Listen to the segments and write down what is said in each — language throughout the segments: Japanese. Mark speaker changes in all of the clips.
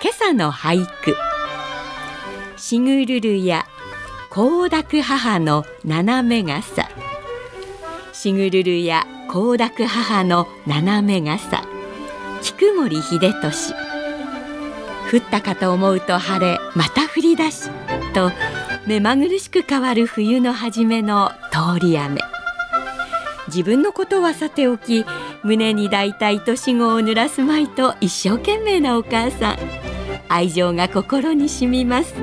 Speaker 1: 今朝の俳句。しぐるるや光沢母の斜め傘。しぐるるや光沢母の斜め傘。菊森秀俊。降ったかと思うと晴れまた降り出し。と目まぐるしく変わる冬の初めの通り雨。自分のことはさておき胸に抱いた愛し子を濡らすまいと一生懸命なお母さん。愛情が心に染みます。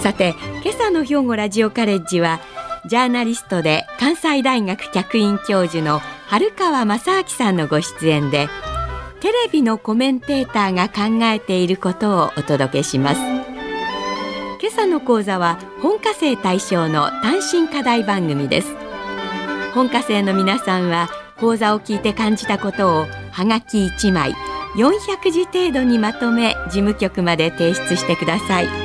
Speaker 1: さて今朝の兵庫ラジオカレッジはジャーナリストで関西大学客員教授の春川正明さんのご出演でテレビのコメンテーターが考えていることをお届けします。今朝の講座は本科生対象の単身課題番組です。本科生の皆さんは講座を聞いて感じたことをはがき1枚400字程度にまとめ事務局まで提出してください。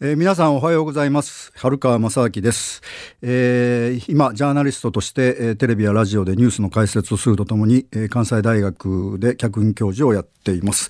Speaker 2: えー、皆さんおはようございます。春川正明です、えー、今ジャーナリストとして、えー、テレビやラジオでニュースの解説をするとともに、えー、関西大学で客員教授をやっています、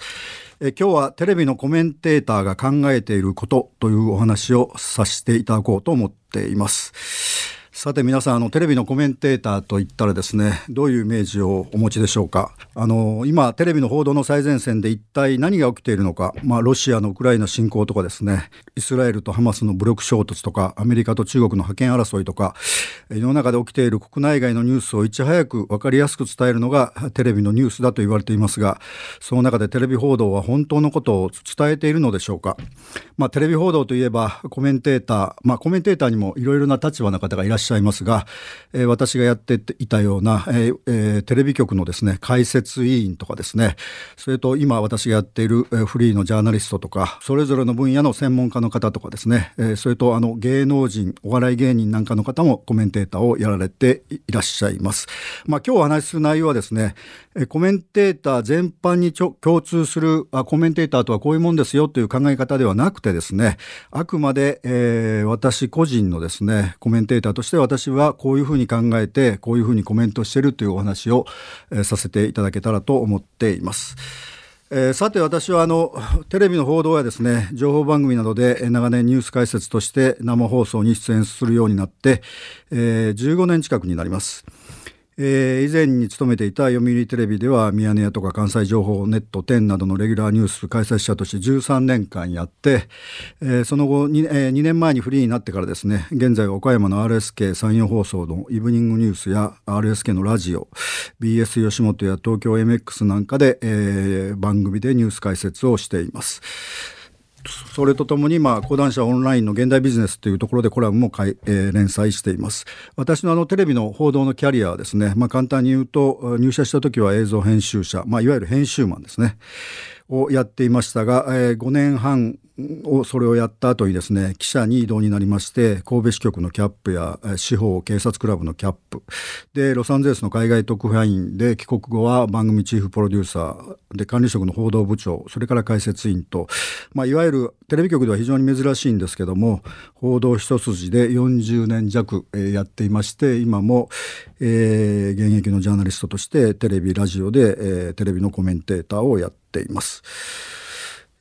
Speaker 2: えー、今日はテレビのコメンテーターが考えていることというお話をさせていただこうと思っています。さて皆さんあのテレビのコメンテーターといったらですねどういうイメージをお持ちでしょうか。あの今テレビの報道の最前線で一体何が起きているのか、まあ、ロシアのウクライナ侵攻とかですねイスラエルとハマスの武力衝突とかアメリカと中国の覇権争いとか世の中で起きている国内外のニュースをいち早く分かりやすく伝えるのがテレビのニュースだと言われていますがその中でテレビ報道は本当のことを伝えているのでしょうか、まあ、テレビ報道といえばコメンテーター、まあ、コメンテーターにもいろいろな立場の方がいらっしゃしゃいますが、えー、私がやっていたような、えーえー、テレビ局のですね解説委員とかですねそれと今私がやっている、えー、フリーのジャーナリストとかそれぞれの分野の専門家の方とかですね、えー、それとあの芸能人お笑い芸人なんかの方もコメンテーターをやられていらっしゃいます。まあ、今日お話しする内容はですねえコメンテーター全般にちょ共通するあコメンテーターとはこういうもんですよという考え方ではなくてですねあくまで、えー、私個人のですねコメンテーターとして私はこういうふうに考えてこういうふうにコメントしてるというお話を、えー、させていただけたらと思っています。えー、さて私はあのテレビの報道やですね情報番組などで長年ニュース解説として生放送に出演するようになって、えー、15年近くになります。えー、以前に勤めていた読売テレビではミヤネ屋とか関西情報ネット10などのレギュラーニュース解説者として13年間やって、えー、その後 2,、えー、2年前にフリーになってからですね現在岡山の RSK 山陽放送のイブニングニュースや RSK のラジオ BS 吉本や東京 MX なんかで、えー、番組でニュース解説をしています。それとともに、まあ、講談社オンラインの現代ビジネスというところでコラムもかい、えー、連載しています。私のあのテレビの報道のキャリアはですね、まあ、簡単に言うと入社した時は映像編集者、まあ、いわゆる編集マンですね。をやっていましたが、えー、5年半をそれをやった後にですね記者に異動になりまして神戸支局のキャップや司法警察クラブのキャップ。でロサンゼルスの海外特派員で帰国後は番組チーフプロデューサーで管理職の報道部長それから解説員と、まあ、いわゆるテレビ局では非常に珍しいんですけども報道一筋で40年弱、やっていまして今も、えー、現役のジャーナリストとしてテレビラジオで、えー、テレビのコメンテーターをやっています。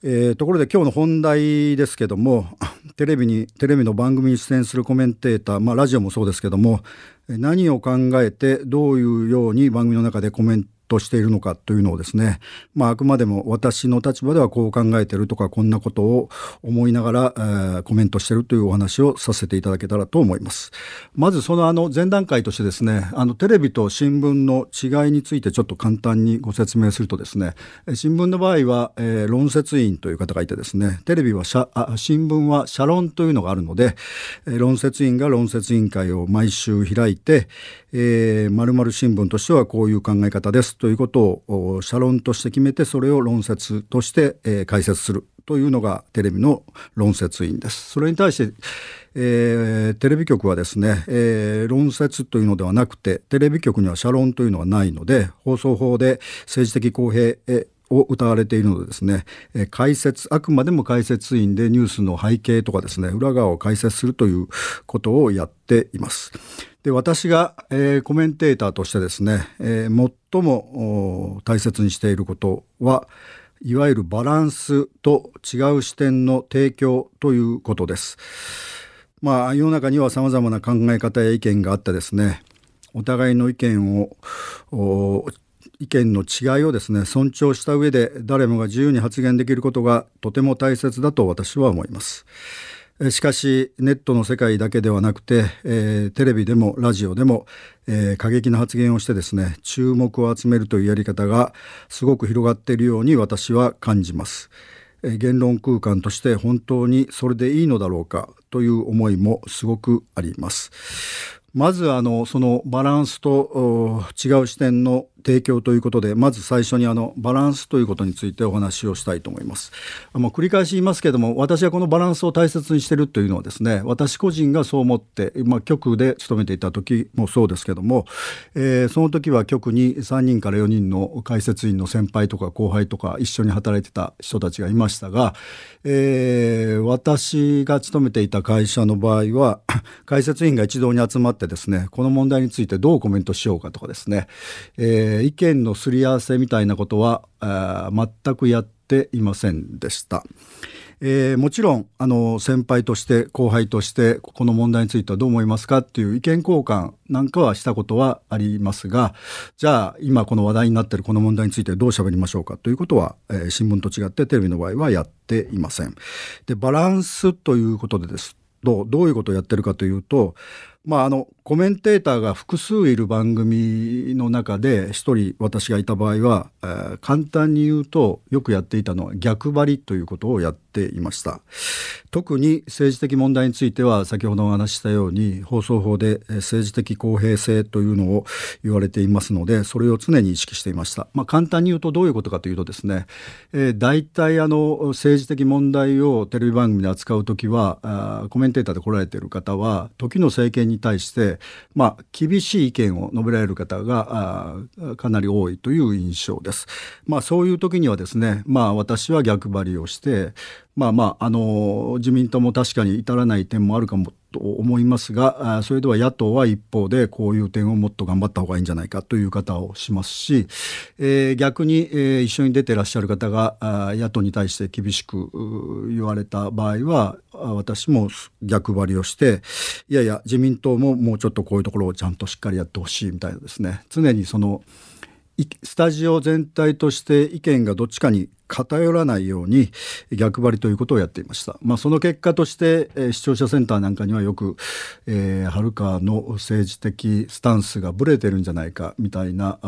Speaker 2: えー、ところで今日の本題ですけども テレビにテレビの番組に出演するコメンテーター、まあ、ラジオもそうですけども何を考えてどういうように番組の中でコメンとしているのかというのをですね、まあ、あくまでも私の立場ではこう考えてるとかこんなことを思いながら、えー、コメントしてるというお話をさせていただけたらと思います。まずそのあの前段階としてですねあのテレビと新聞の違いについてちょっと簡単にご説明するとですね新聞の場合は、えー、論説委員という方がいてですねテレビはあ新聞は社論というのがあるので、えー、論説委員が論説委員会を毎週開いて、えー、〇〇新聞としてはこういう考え方ですということを社論として決めてそれを論説として、えー、解説するというのがテレビの論説委員です。それに対して、えー、テレビ局はですね、えー、論説というのではなくてテレビ局には社論というのはないので放送法で政治的公平を謳われているのでですね、えー、解説あくまでも解説員でニュースの背景とかですね裏側を解説するということをやっています。で私が、えー、コメンテーターとしてですね、えー、最も大切にしていることはいわゆるバランスと違う視点の提供ということです。まあ世の中にはさまざまな考え方や意見があってですねお互いの意見を意見の違いをですね尊重した上で誰もが自由に発言できることがとても大切だと私は思います。しかしネットの世界だけではなくて、えー、テレビでもラジオでも、えー、過激な発言をしてですね注目を集めるというやり方がすごく広がっているように私は感じます。言論空間として本当にそれでいいのだろうかという思いもすごくあります。まずあのそのバランスと違う視点の提供ということでまず最初にあのバランスということについてお話をしたいと思います。もう繰り返し言いますけれども私はこのバランスを大切にしているというのはですね私個人がそう思って、まあ、局で勤めていた時もそうですけども、えー、その時は局に3人から4人の解説員の先輩とか後輩とか一緒に働いてた人たちがいましたが、えー、私が勤めていた会社の場合は 解説員が一堂に集まってですねこの問題についてどうコメントしようかとかですね、えーー、意見のすり合わせみたいなことは全くやっていませんでした。えー、もちろんあの先輩として後輩としてこの問題についてはどう思いますかっていう意見交換なんかはしたことはありますがじゃあ今この話題になってるこの問題についてどう喋りましょうかということは、えー、新聞と違ってテレビの場合はやっていません。でバランスということでですとどういうことをやってるかというとまあ、あのコメンテーターが複数いる番組の中で一人私がいた場合は、えー、簡単に言うとよくやっていたのは逆張りということをやっていました。特に政治的問題については先ほどお話ししたように放送法で政治的公平性というのを言われていますのでそれを常に意識していました、まあ、簡単に言うとどういうことかというとですね、えー、大体あの政治的問題をテレビ番組で扱う時はあコメンテーターで来られている方は時の政権に対して、まあ、厳しい意見を述べられる方がかなり多いという印象です。まあ、そういう時にはですね、まあ、私は逆張りをしてまあまあ、あの自民党も確かに至らない点もあるかもと思いますがそれでは野党は一方でこういう点をもっと頑張った方がいいんじゃないかという方をしますし、えー、逆に、えー、一緒に出てらっしゃる方が野党に対して厳しく言われた場合は私も逆張りをしていやいや自民党ももうちょっとこういうところをちゃんとしっかりやってほしいみたいなですね。常にそのスタジオ全体として意見がどっちかに偏らないように逆張りということをやっていました。まあ、その結果として、えー、視聴者センターなんかにはよく、えー、春川の政治的スタンスがぶれてるんじゃないかみたいな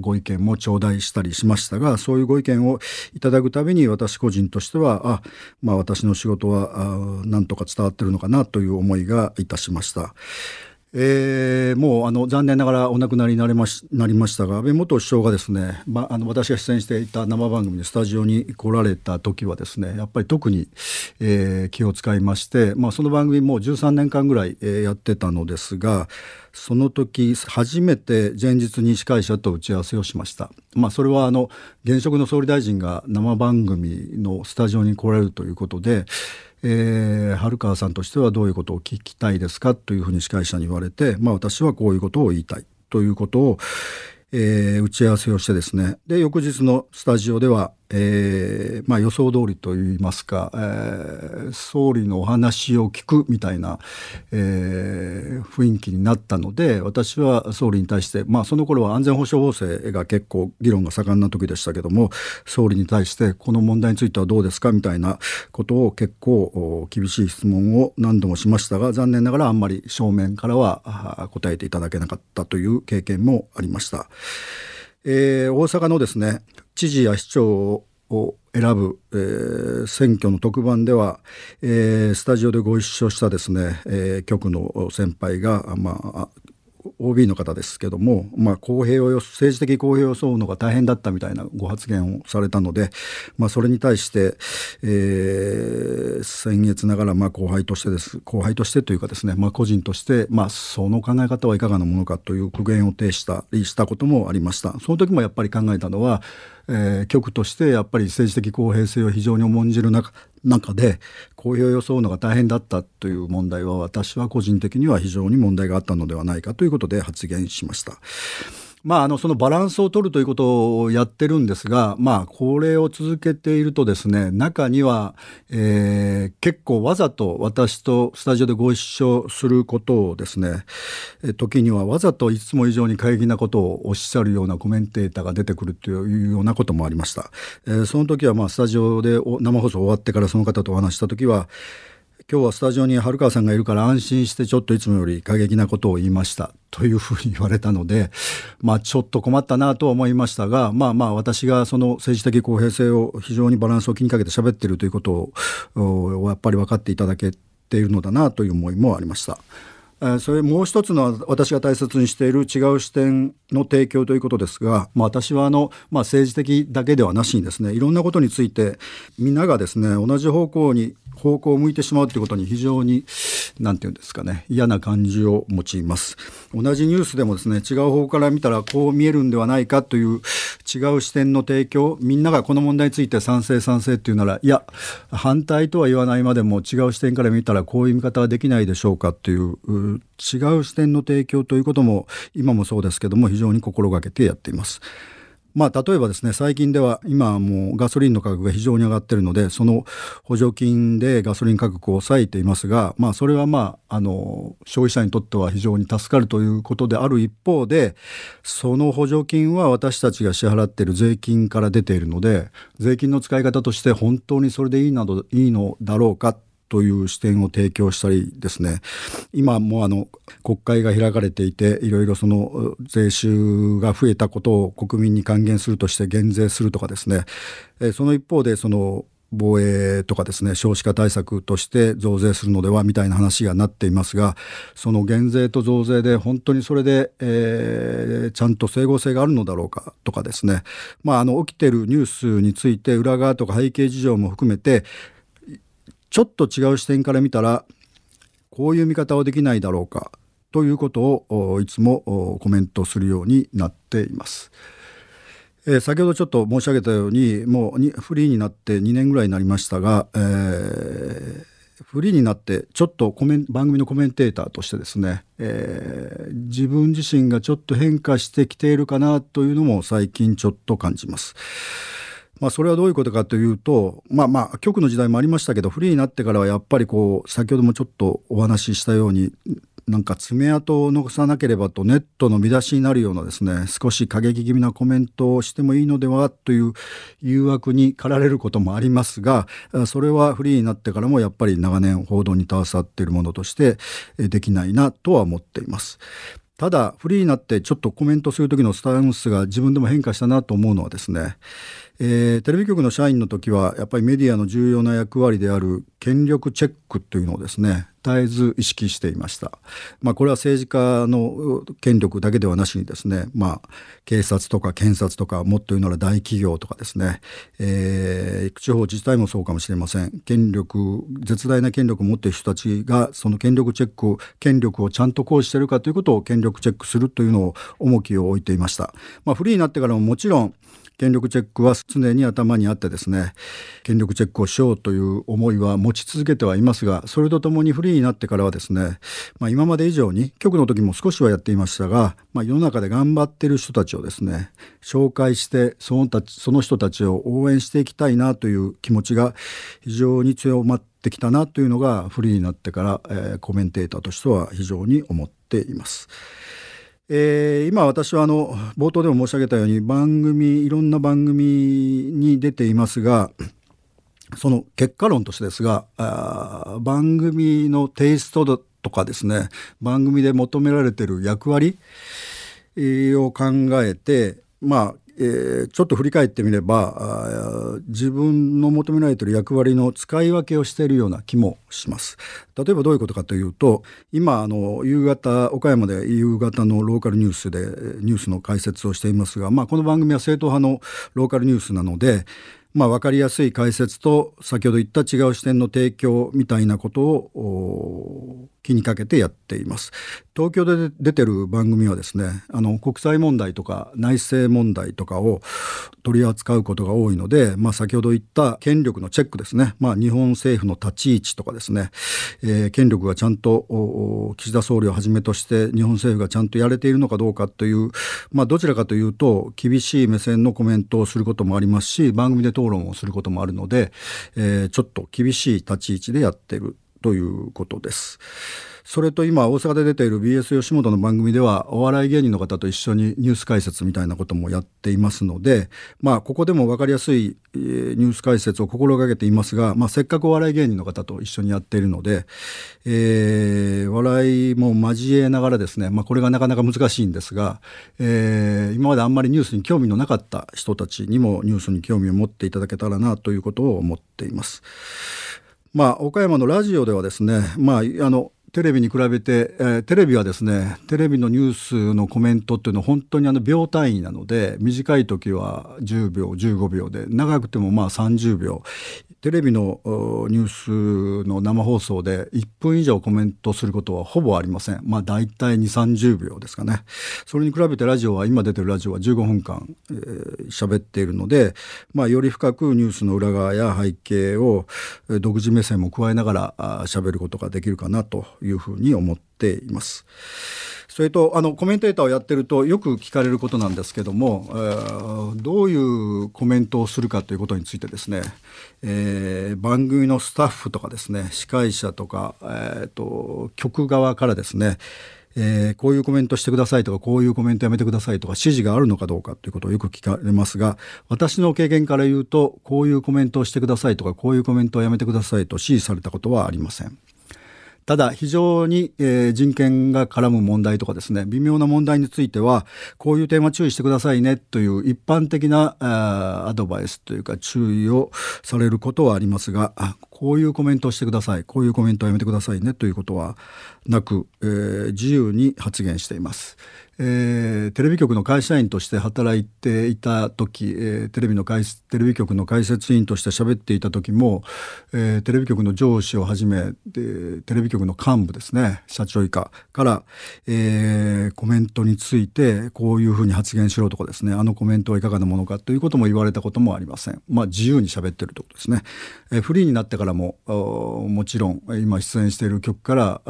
Speaker 2: ご意見も頂戴したりしましたがそういうご意見をいただくたびに私個人としてはあ、まあ、私の仕事はあなんとか伝わってるのかなという思いがいたしました。えー、もうあの残念ながらお亡くなりになりましなりましたが安倍元首相がですね、まあ、の私が出演していた生番組でスタジオに来られた時はですねやっぱり特に、えー、気を使いまして、まあ、その番組もう13年間ぐらい、えー、やってたのですがその時初めて前日に司会者と打ち合わせをしました。まあ、それはあの現職の総理大臣が生番組のスタジオに来られるということでえー、春川さんとしてはどういうことを聞きたいですかというふうに司会者に言われて、まあ、私はこういうことを言いたいということを、えー、打ち合わせをしてですね。で翌日のスタジオでは、えーまあ、予想通りといいますか、えー、総理のお話を聞くみたいな、えー、雰囲気になったので私は総理に対して、まあ、その頃は安全保障法制が結構議論が盛んな時でしたけども総理に対してこの問題についてはどうですかみたいなことを結構厳しい質問を何度もしましたが残念ながらあんまり正面からは答えていただけなかったという経験もありました。えー、大阪のですね知事や市長を選ぶ、えー、選挙の特番では、えー、スタジオでご一緒したですね、えー、局の先輩が、まあ、OB の方ですけども、まあ、公平を政治的公平を装うのが大変だったみたいなご発言をされたので、まあ、それに対して、えー、先月ながらまあ後輩としてです後輩としてというかですね、まあ、個人として、まあ、その考え方はいかがなものかという苦言を呈したりしたこともありました。その時もやっぱり考えたのはえー、局としてやっぱり政治的公平性を非常に重んじる中中で公表を装うのが大変だったという問題は私は個人的には非常に問題があったのではないかということで発言しました。まあ、あのそのバランスを取るということをやってるんですが、まあ、これを続けているとですね中には、えー、結構わざと私とスタジオでご一緒することをですね時にはわざといつも以上に過激なことをおっしゃるようなコメンテーターが出てくるというようなこともありました。えー、その時はまあスタジオで生放送終わってからその方とお話した時は今日はスタジオに春川さんがいるから安心してちょっといつもより過激なことを言いましたというふうに言われたので、まあちょっと困ったなとは思いましたが、まあまあ私がその政治的公平性を非常にバランスを気にかけて喋っているということをやっぱり分かっていただけているのだなという思いもありました。それもう一つの私が大切にしている違う視点の提供ということですが、まあ、私はあの、まあ、政治的だけではなしにですねいろんなことについてみんながですね同じ方向に方向を向いてしまうということに非常に何て言うんですかね嫌な感じを持ちます。同じニュースでもですね違う方から見たらこう見えるんではないかという違う視点の提供みんながこの問題について賛成賛成っていうならいや反対とは言わないまでも違う視点から見たらこういう見方はできないでしょうかという違う視点の提供ということも今もそうですけども非常に心がけてやっています。まあ、例えばですね最近では今もうガソリンの価格が非常に上がってるのでその補助金でガソリン価格を抑えていますが、まあ、それはまああの消費者にとっては非常に助かるということである一方でその補助金は私たちが支払っている税金から出ているので税金の使い方として本当にそれでいいなどいいのだろうかという視点を提供したりですね。今もあの国会が開かれていていろいろその税収が増えたことを国民に還元するとして減税するとかですね。その一方でその防衛とかですね少子化対策として増税するのではみたいな話がなっていますがその減税と増税で本当にそれで、えー、ちゃんと整合性があるのだろうかとかですね、まあ、あの起きてるニュースについて裏側とか背景事情も含めてちょっと違う視点から見たらこういう見方はできないだろうかということをいつもコメントするようになっています。えー、先ほどちょっと申し上げたようにもうにフリーになって2年ぐらいになりましたが、えー、フリーになってちょっとコメン番組のコメンテーターとしてですね、えー、自分自身がちょっと変化してきているかなというのも最近ちょっと感じます。まあ、それはどういうことかというとまあまあ局の時代もありましたけどフリーになってからはやっぱりこう先ほどもちょっとお話ししたようになんか爪痕を残さなければとネットの見出しになるようなですね少し過激気味なコメントをしてもいいのではという誘惑に駆られることもありますがそれはフリーになってからもやっぱり長年報道に携わっているものとしてできないなとは思っています。ただフリーになってちょっとコメントする時のスタンスが自分でも変化したなと思うのはですねえー、テレビ局の社員の時はやっぱりメディアの重要な役割である権力チェックというのをですね絶えず意識していました。まあ、これは政治家の権力だけではなしにですね、まあ、警察とか検察とかもっと言うなら大企業とかですね、えー、地方自治体もそうかもしれません権力絶大な権力を持っている人たちがその権力チェック権力をちゃんと行使しているかということを権力チェックするというのを重きを置いていました。まあ、フリーになってからももちろん権力チェックは常に頭にあってですね権力チェックをしようという思いは持ち続けてはいますがそれとともにフリーになってからはですね、まあ、今まで以上に局の時も少しはやっていましたが、まあ、世の中で頑張っている人たちをですね紹介してそのたその人たちを応援していきたいなという気持ちが非常に強まってきたなというのがフリーになってから、えー、コメンテーターとしては非常に思っています。えー、今私はあの冒頭でも申し上げたように番組いろんな番組に出ていますがその結果論としてですがあ番組のテイストとかですね番組で求められている役割を考えてまあえー、ちょっと振り返ってみれば自分の求められている役割の使い分けをしているような気もします。例えばどういうことかというと今あの夕方岡山で夕方のローカルニュースでニュースの解説をしていますが、まあ、この番組は正統派のローカルニュースなのでまあ、分かりやすい解説と先ほど言った違う視点の提供みたいなことを気にかけてやっています。東京で出てる番組はですねあの国際問題とか内政問題とかを取り扱うことが多いので、まあ、先ほど言った権力のチェックですね、まあ、日本政府の立ち位置とかですね、えー、権力がちゃんと岸田総理をはじめとして日本政府がちゃんとやれているのかどうかという、まあ、どちらかというと厳しい目線のコメントをすることもありますし番組で討論をすることもあるので、えー、ちょっと厳しい立ち位置でやってる。ということです。それと今大阪で出ている BS 吉本の番組ではお笑い芸人の方と一緒にニュース解説みたいなこともやっていますのでまあここでも分かりやすいニュース解説を心がけていますが、まあ、せっかくお笑い芸人の方と一緒にやっているので、えー、笑いも交えながらですね、まあ、これがなかなか難しいんですが、えー、今まであんまりニュースに興味のなかった人たちにもニュースに興味を持っていただけたらなということを思っています。まあ、岡山のラジオではですね、まあ、あのテレビに比べて、えー、テレビはですねテレビのニュースのコメントっていうのは本当にあの秒単位なので短い時は10秒15秒で長くてもまあ30秒テレビのニュースの生放送で1分以上コメントすることはほぼありません。まあ大体2、30秒ですかね。それに比べてラジオは今出てるラジオは15分間喋、えー、っているので、まあより深くニュースの裏側や背景を独自目線も加えながら喋ることができるかなというふうに思っています。それとあのコメンテーターをやってるとよく聞かれることなんですけども、えー、どういうコメントをするかということについてですね、えー、番組のスタッフとかですね司会者とか、えーと、局側からですねえー、こういうコメントしてくださいとかこういうコメントやめてくださいとか指示があるのかどうかということをよく聞かれますが私の経験から言うとこういうコメントをしてくださいとかこういうコメントをやめてくださいと指示されたことはありません。ただ非常に、えー、人権が絡む問題とかですね微妙な問題についてはこういう点は注意してくださいねという一般的なアドバイスというか注意をされることはありますがこういうコメントをしてくださいこういうコメントをやめてくださいねということはなく、えー、自由に発言しています。えー、テレビ局の会社員として働いていた時、えー、テレビのテレビ局の解説員として喋っていた時も、えー、テレビ局の上司をはじめでテレビ局の幹部ですね社長以下から、えー、コメントについてこういうふうに発言しろとかですねあのコメントはいかがなものかということも言われたこともありません。まあ、自由に喋ってるということですね。えー、フリーになってからももちろん今出演している局から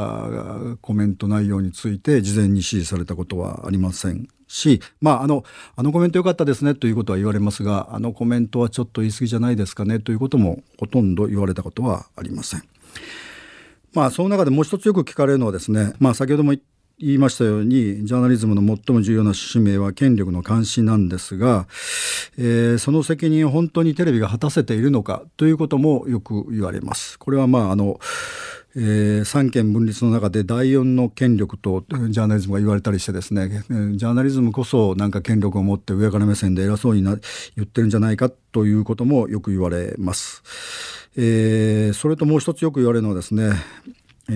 Speaker 2: コメント内容について事前に指示されたことはありませんし、まあ、あのあのコメント良かったですねということは言われますがあのコメントはちょっと言い過ぎじゃないですかねということもほとんど言われたことはありません。まあ、その中でもう一つよく聞かれるのはですね、まあ、先ほども言言いましたようにジャーナリズムの最も重要な使命は権力の監視なんですが、えー、その責任を本当にテレビが果たせているのかということもよく言われます。これはまああのえー、三権分立の中で第四の権力とジャーナリズムが言われたりしてですね、ジャーナリズムこそなんか権力を持って上から目線で偉そうにな言ってるんじゃないかということもよく言われます。えー、それともう一つよく言われるのはですね、え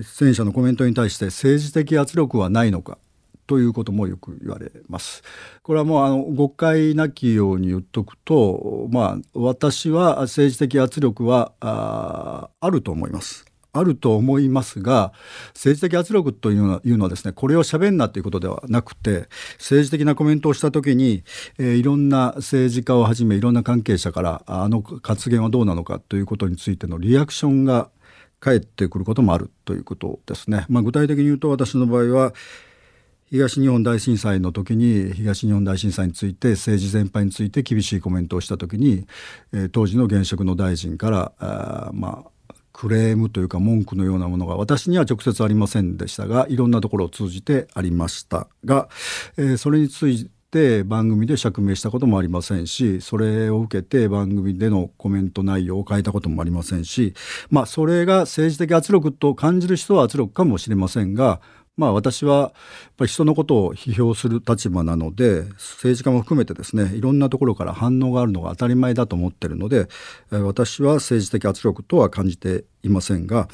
Speaker 2: ー、出演者のコメントに対して政治的圧力はないのかということもよく言われます。これはもうあの誤解なきように言っとくと、まあ、私は政治的圧力はああると思います。あると思いますが政治的圧力というのはいうのはですねこれを喋んなということではなくて政治的なコメントをした時に、えー、いろんな政治家をはじめいろんな関係者からあの発言はどうなのかということについてのリアクションが返ってくることもあるということですね。まあ、具体的に言うと私の場合は東日本大震災の時に東日本大震災について政治全般について厳しいコメントをした時に、え、当時の現職の大臣からあまあクレームというか文句のようなものが私には直接ありませんでしたがいろんなところを通じてありましたが、え、それについて番組で釈明したこともありませんしそれを受けて番組でのコメント内容を変えたこともありませんしまあそれが政治的圧力と感じる人は圧力かもしれませんがまあ私はやっぱり人のことを批評する立場なので政治家も含めてですねいろんなところから反応があるのが当たり前だと思ってるので私は政治的圧力とは感じていませんが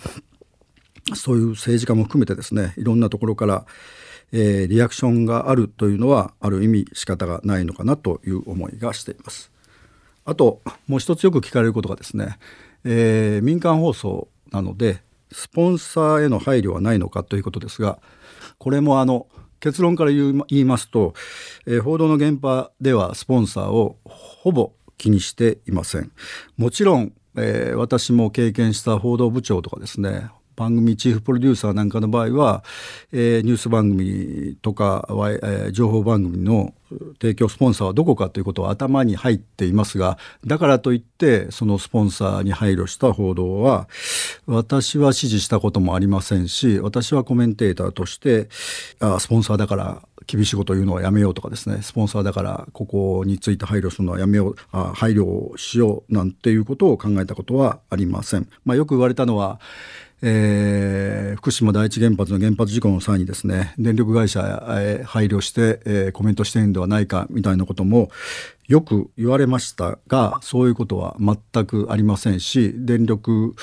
Speaker 2: そういう政治家も含めてですねいろんなところから、えー、リアクションがあるというのはある意味仕方がないのかなという思いがしています。あともう一つよく聞かれることがですね、えー、民間放送なのでスポンサーへの配慮はないのかということですがこれもあの結論から言いますと、えー、報道の現場ではスポンサーをほぼ気にしていませんもちろん、えー、私も経験した報道部長とかですね番組チーフプロデューサーなんかの場合は、えー、ニュース番組とか、えー、情報番組の提供スポンサーはどこかということは頭に入っていますがだからといってそのスポンサーに配慮した報道は私は支持したこともありませんし私はコメンテーターとしてあスポンサーだから厳しいことを言うのはやめようとかですねスポンサーだからここについて配慮するのはやめようあ配慮をしようなんていうことを考えたことはありません。まあ、よく言われたのはえー、福島第一原発の原発事故の際にですね電力会社へ配慮して、えー、コメントしているんではないかみたいなこともよく言われましたがそういうことは全くありませんし電力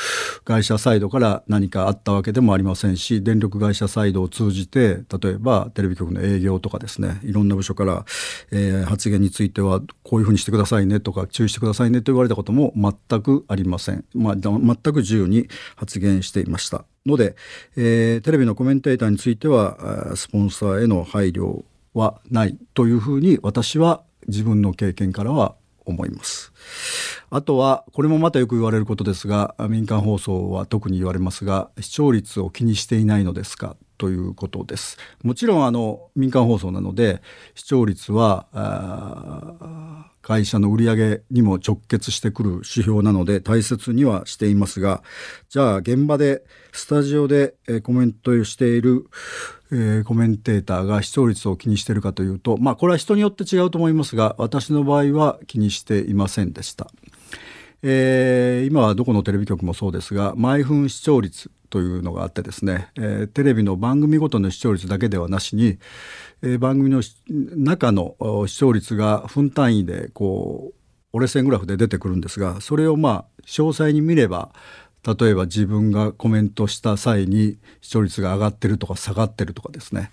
Speaker 2: 会社サイドから何かあったわけでもありませんし電力会社サイドを通じて例えばテレビ局の営業とかですねいろんな部署から、えー、発言についてはこういうふうにしてくださいねとか注意してくださいねと言われたことも全くありません、まあ、全く自由に発言していました。ので、えー、テレビのコメンテーターについてはスポンサーへの配慮はないというふうに私は自分の経験からは思います。あとはこれもまたよく言われることですが民間放送は特に言われますが視聴率を気にしていないのですか？ということです。もちろんあの民間放送なので視聴率は会社の売上にも直結してくる指標なので大切にはしていますがじゃあ現場でスタジオでコメントをしているえ、コメンテーターが視聴率を気にしているかというとまあこれは人によって違うと思いますが私の場合は気にしていませんでした。えー、今はどこのテレビ局もそうですが毎分視聴率というのがあってですね、えー、テレビの番組ごとの視聴率だけではなしに、えー、番組の中の視聴率が分単位でこう折れ線グラフで出てくるんですがそれをまあ詳細に見れば例えば自分がコメントした際に視聴率が上がってるとか下がってるとかですね。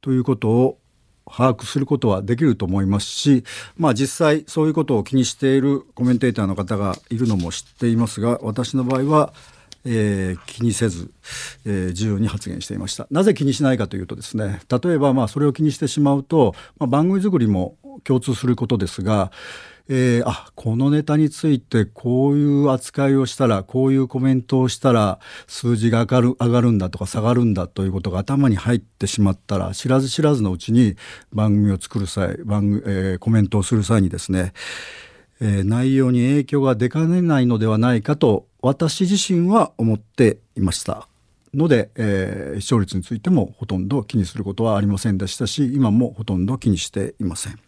Speaker 2: ということを把握することはできると思いますし、まあ、実際そういうことを気にしているコメンテーターの方がいるのも知っていますが私の場合は、えー、気にせず、えー、自由に発言していました。なぜ気にしないかというとですね例えばまあそれを気にしてしまうと、まあ、番組作りも共通することですがえー、あこのネタについてこういう扱いをしたらこういうコメントをしたら数字が上がる上がるんだとか下がるんだということが頭に入ってしまったら知らず知らずのうちに番組を作る際番、えー、コメントをする際にですね、えー、内容に影響が出かねないのではないかと私自身は思っていました。ので、えー、視聴率についてもほとんど気にすることはありませんでしたし今もほとんど気にしていません。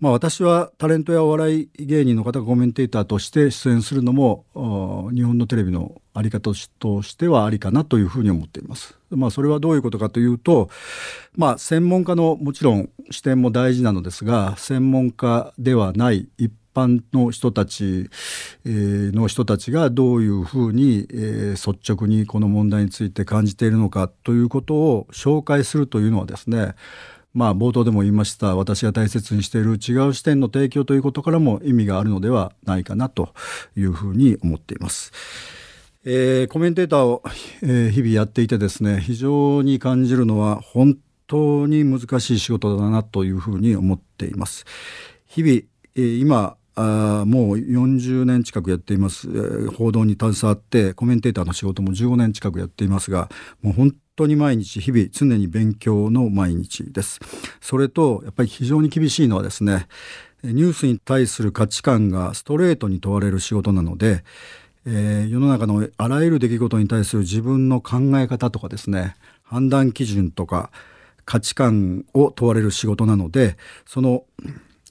Speaker 2: まあ、私はタレントやお笑い芸人の方がコメンテーターとして出演するのも日本のテレビの在り方としてはありかなというふうに思っています。まあ、それはどういうことかというと、まあ、専門家のもちろん視点も大事なのですが専門家ではない一般の人たちの人たちがどういうふうに率直にこの問題について感じているのかということを紹介するというのはですねまあ、冒頭でも言いました私が大切にしている違う視点の提供ということからも意味があるのではないかなというふうに思っています。えー、コメンテーターを、えー、日々やっていてですね非常に感じるのは本当に難しい仕事だなというふうに思っています。日々、えー、今あもう40年近くやっています、えー、報道に携わってコメンテーターの仕事も15年近くやっていますがもう本当に毎日日々常に勉強の毎日です。それとやっぱり非常に厳しいのはですねニュースに対する価値観がストレートに問われる仕事なのでえー、世の中のあらゆる出来事に対する自分の考え方とかですね判断基準とか価値観を問われる仕事なのでその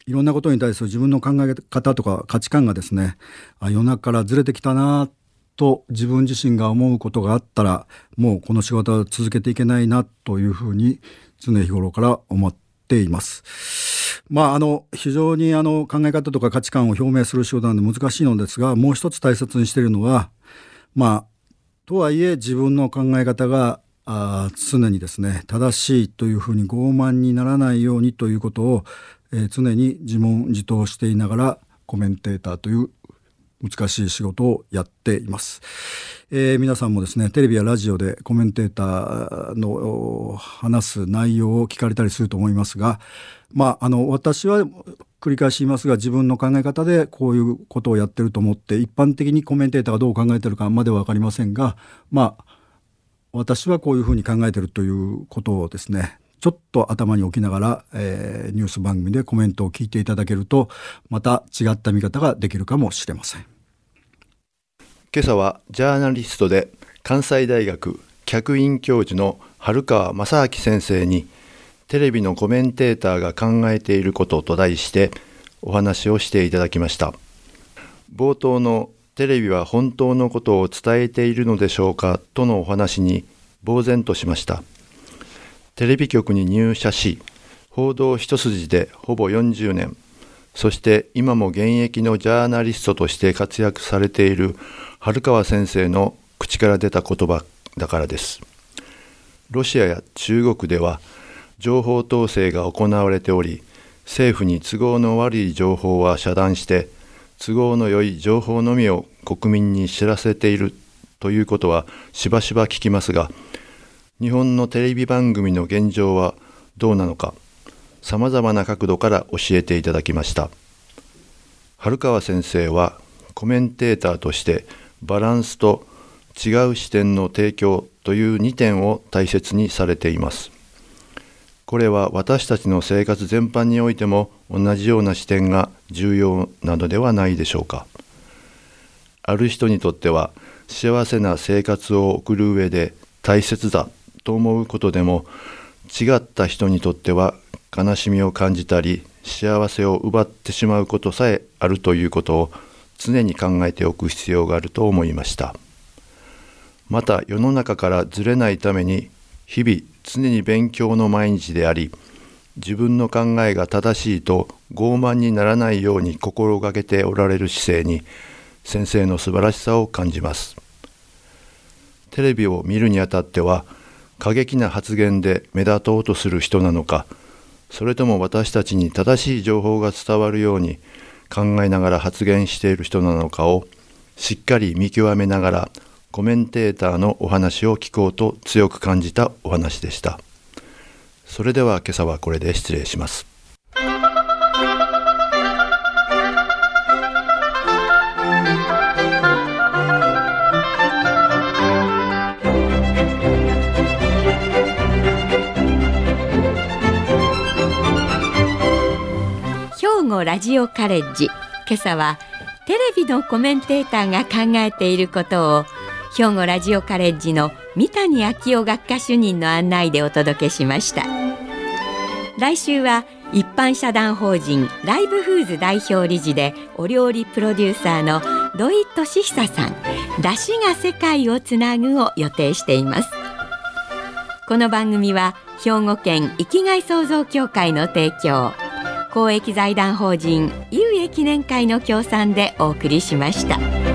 Speaker 2: いろんなことに対する自分の考え方とか価値観がですねあ夜中からずれてきたなっと自分自身が思うことがあったらもうこの仕事は続けていけないなというふうに常日頃から思っています。まあ、あの非常にあの考え方とか価値観を表明する仕事なんで難しいのですがもう一つ大切にしているのはまあとはいえ自分の考え方があ常にですね正しいというふうに傲慢にならないようにということを、えー、常に自問自答していながらコメンテーターという難しい仕事をやっています、えー、皆さんもですねテレビやラジオでコメンテーターの話す内容を聞かれたりすると思いますがまあ、あの私は繰り返し言いますが自分の考え方でこういうことをやってると思って一般的にコメンテーターがどう考えてるかまでは分かりませんがまあ私はこういうふうに考えてるということをですねちょっと頭に置きながら、えー、ニュース番組でコメントを聞いていただけるとまた違った見方ができるかもしれません。
Speaker 3: 今朝はジャーナリストで関西大学客員教授の春川正明先生にテレビのコメンテーターが考えていることと題してお話をしていただきました。冒頭のテレビは本当のことを伝えているのでしょうかとのお話に呆然としました。テレビ局に入社し報道一筋でほぼ40年。そして今も現役のジャーナリストとして活躍されている春川先生の口から出た言葉だからです。ロシアや中国では情報統制が行われており政府に都合の悪い情報は遮断して都合の良い情報のみを国民に知らせているということはしばしば聞きますが日本のテレビ番組の現状はどうなのかさまざまな角度から教えていただきました。春川先生はコメンテーターとしてバランスと違う視点の提供という2点を大切にされています。これは私たちの生活全般においても同じような視点が重要なのではないでしょうか。ある人にとっては幸せな生活を送る上で大切だと思うことでも違った人にとっては悲しみを感じたり幸せを奪ってしまうことさえあるということを常に考えておく必要があると思いました。また世の中からずれないために日々常に勉強の毎日であり自分の考えが正しいと傲慢にならないように心がけておられる姿勢に先生の素晴らしさを感じます。テレビを見るにあたっては過激な発言で目立とうとする人なのかそれとも私たちに正しい情報が伝わるように考えながら発言している人なのかをしっかり見極めながらコメンテーターのお話を聞こうと強く感じたお話でした。それでは今朝はこれで失礼します。
Speaker 1: 兵庫ラジオカレッジ。今朝はテレビのコメンテーターが考えていることを兵庫ラジオカレッジの三谷昭夫学科主任の案内でお届けしました。来週は一般社団法人ライブフーズ代表理事でお料理プロデューサーの土井俊久さん「出汁が世界をつなぐ」を予定しています。この番組は兵庫県生きがい創造協会の提供。公益財団法人有益記念会の協賛でお送りしました。